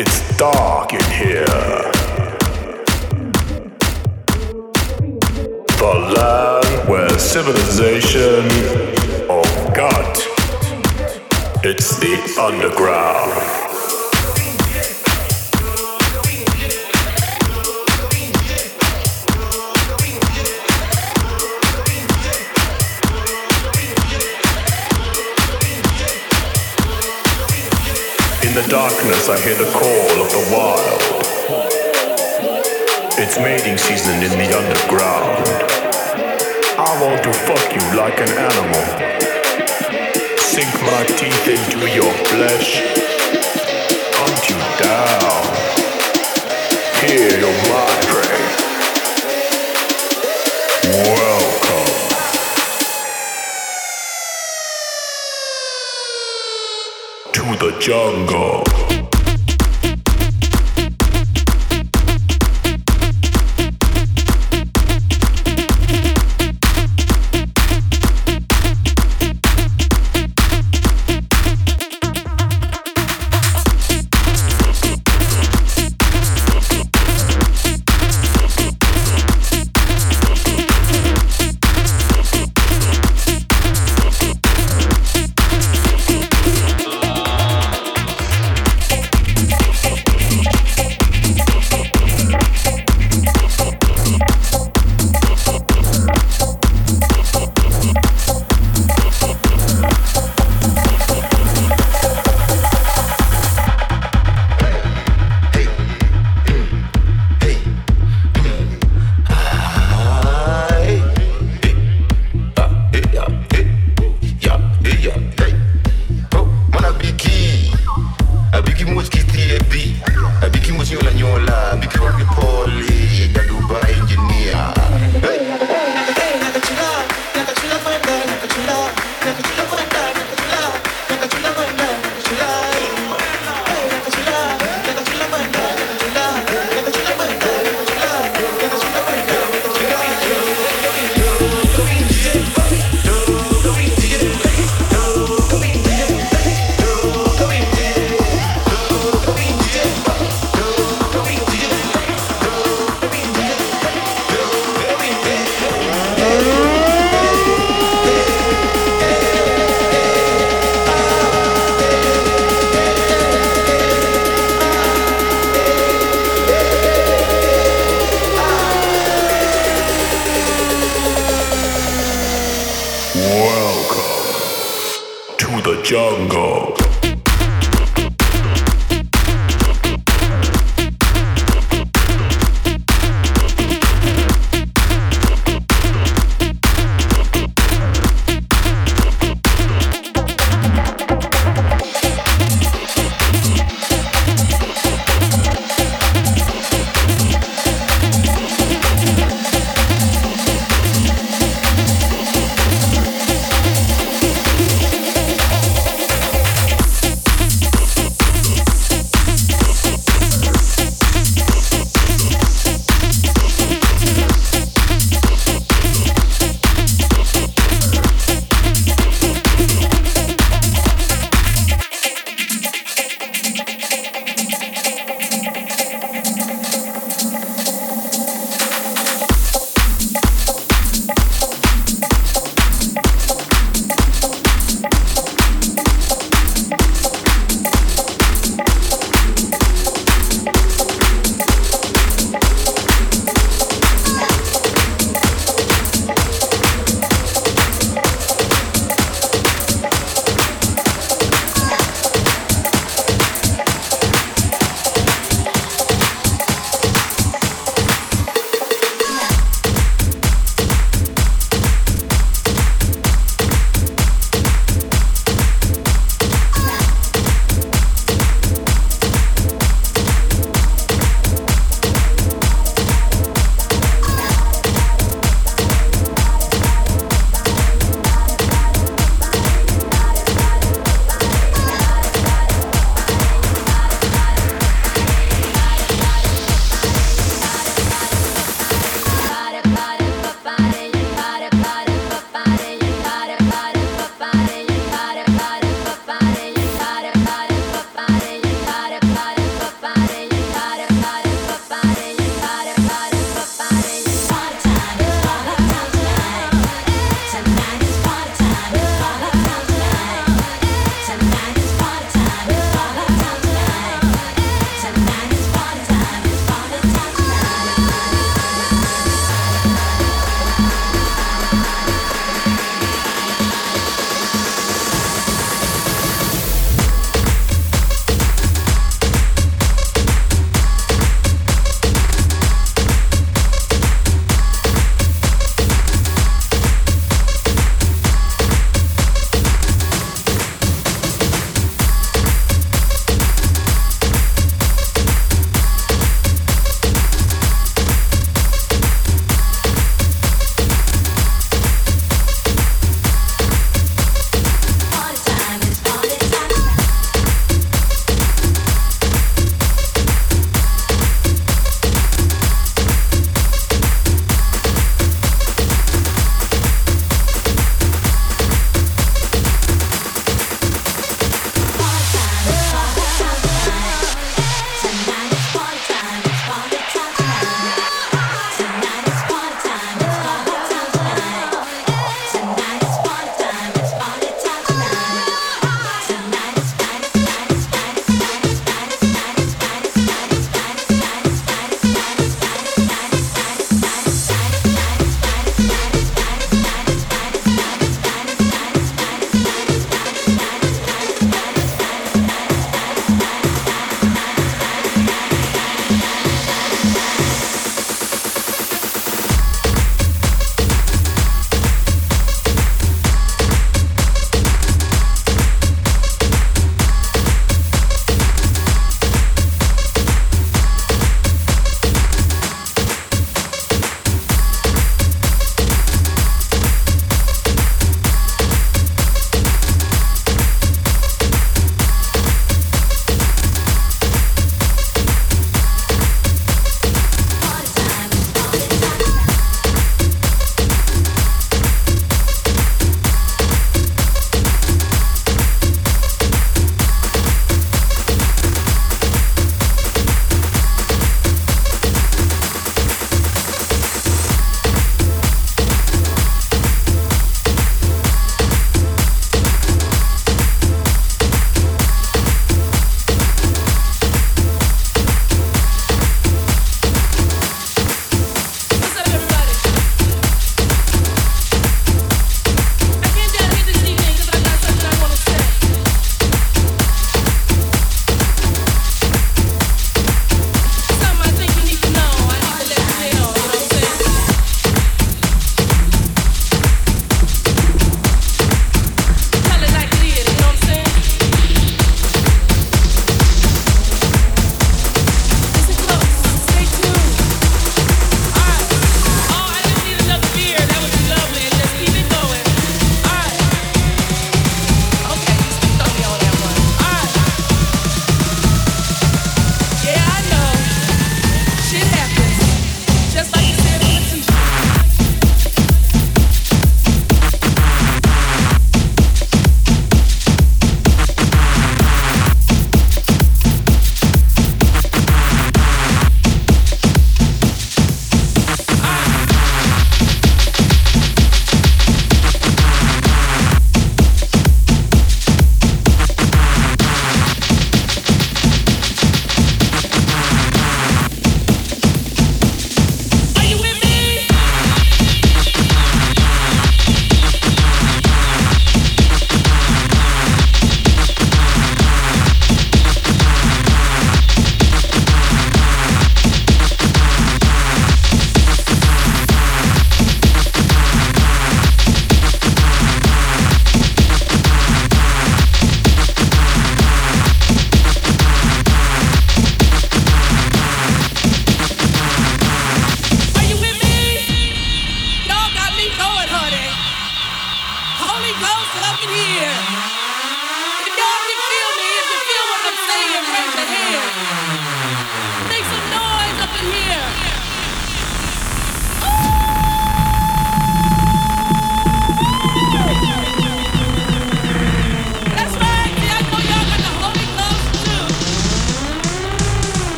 It's dark in here. The land where civilization of gut. It's the underground. Darkness, I hear the call of the wild. It's mating season in the underground. I want to fuck you like an animal. Sink my teeth into your flesh. Hunt you down. Here you're my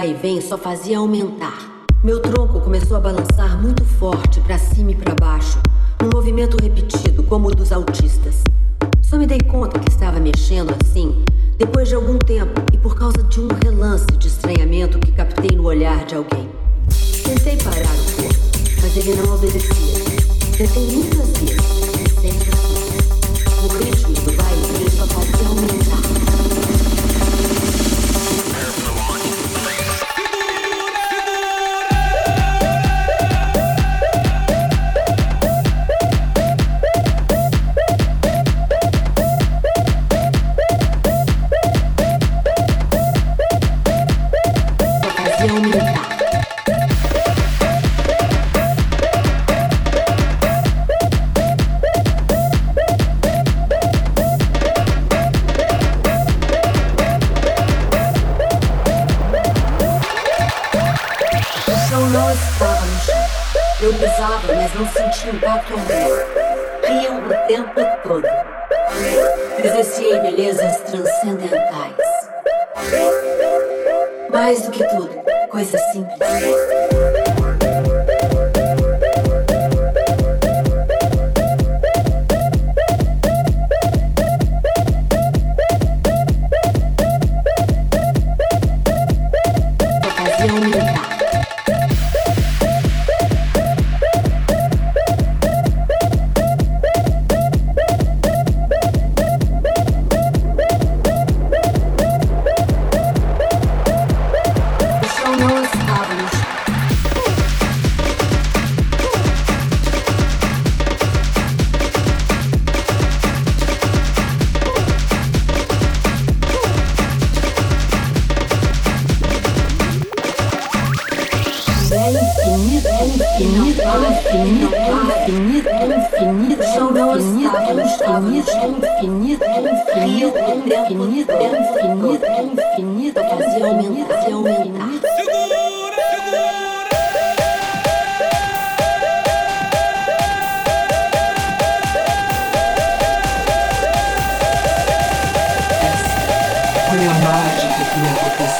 vai e vem só fazia aumentar. Meu tronco começou a balançar muito forte para cima e para baixo, um movimento repetido como o dos autistas. Só me dei conta que estava mexendo assim depois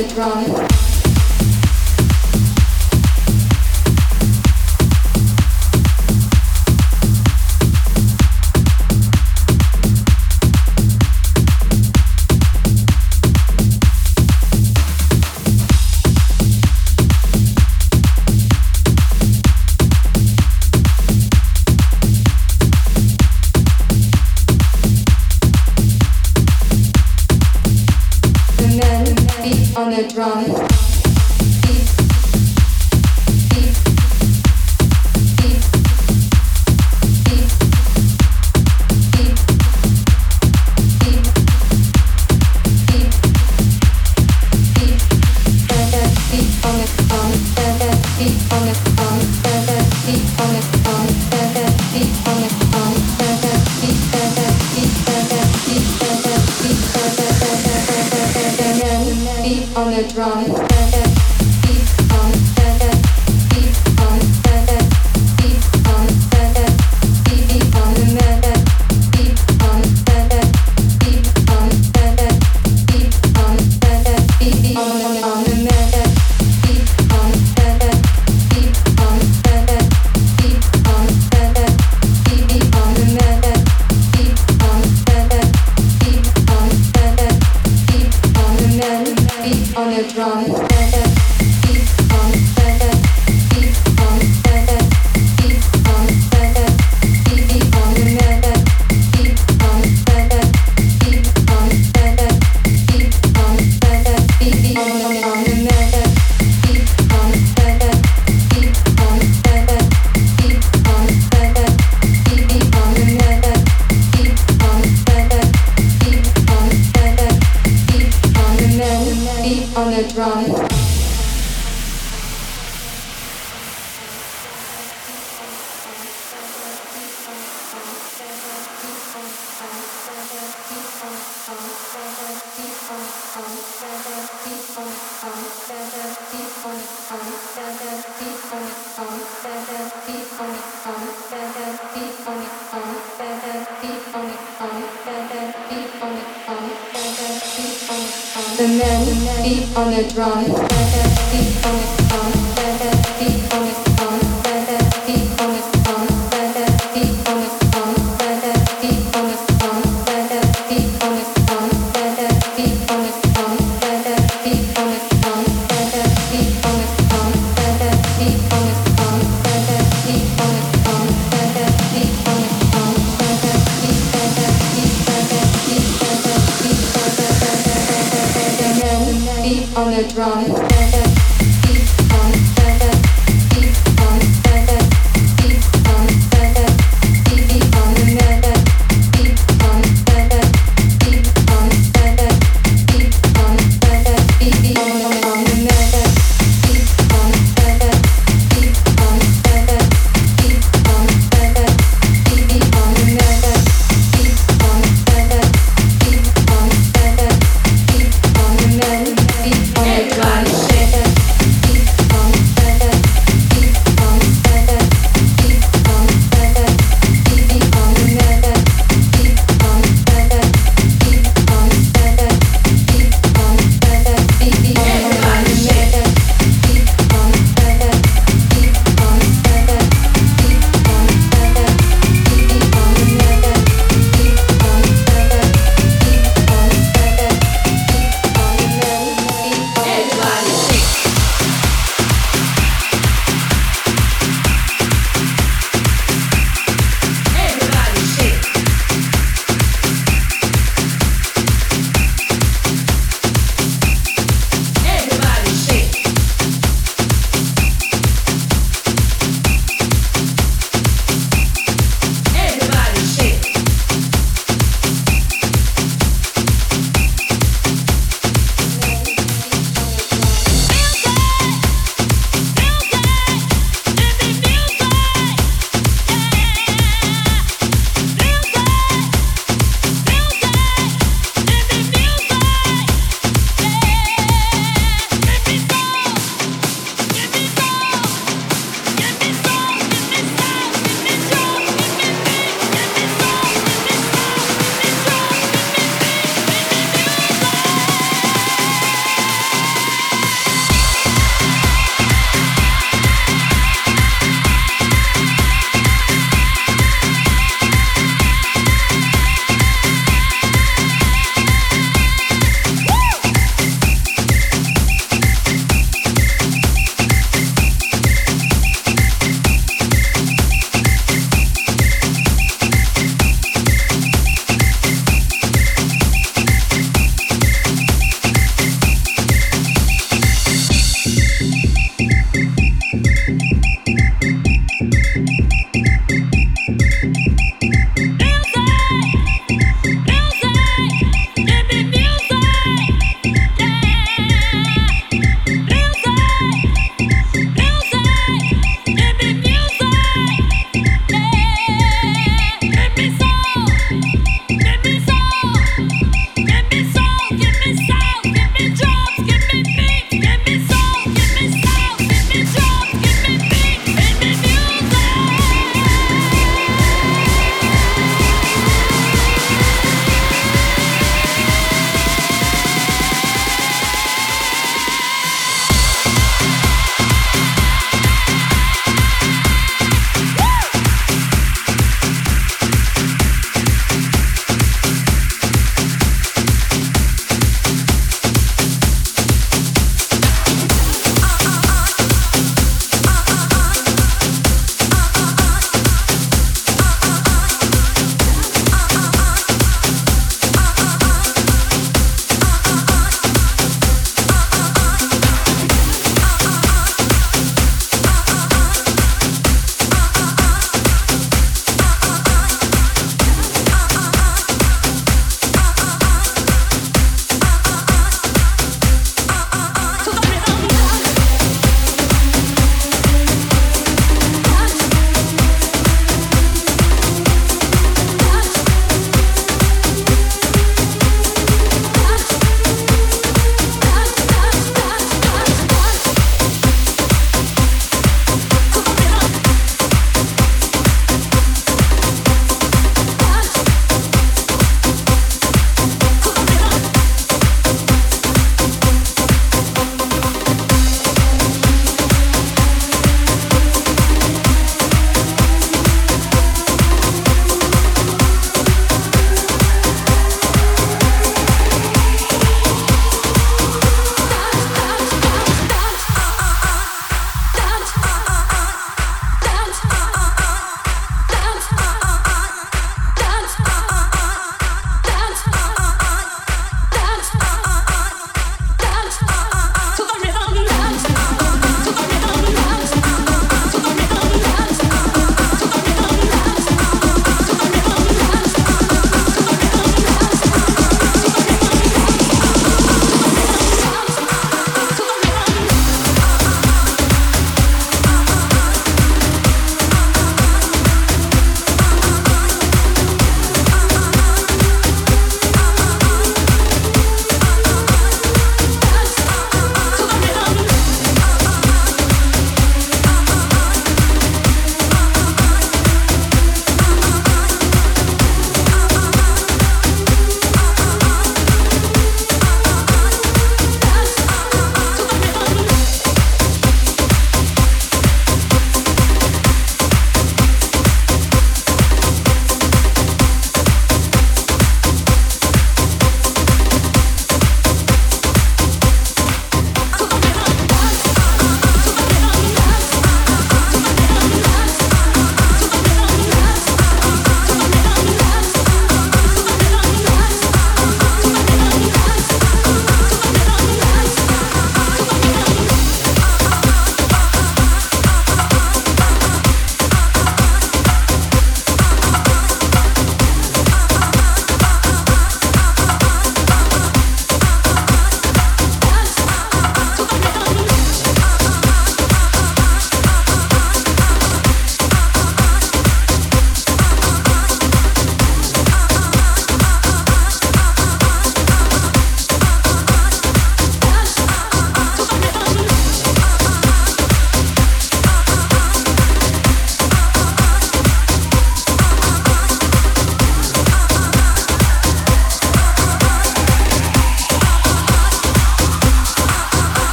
Everybody shake.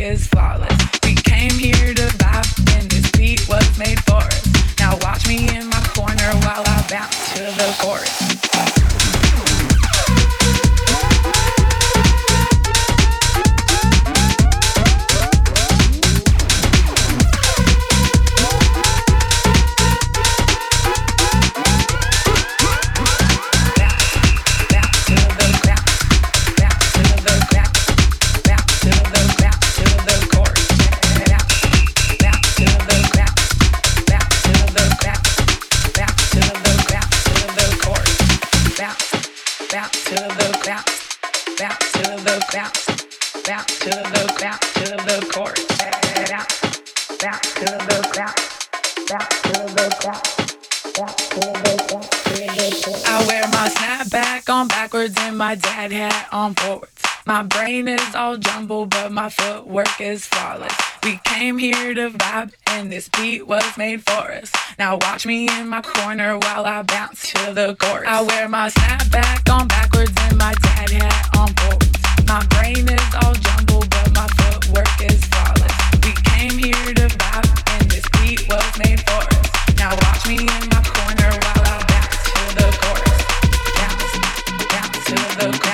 Is flawless. We came here to vibe, and this beat was made for us. Now watch me in my corner while I bounce to the chorus. I wear my snapback on backwards and my dad hat on forwards. My brain is all jumbled, but my footwork is flawless. We came here to vibe, and this beat was made for us. Now watch me in my corner while I bounce to the chorus. Bounce, bounce to the bounce,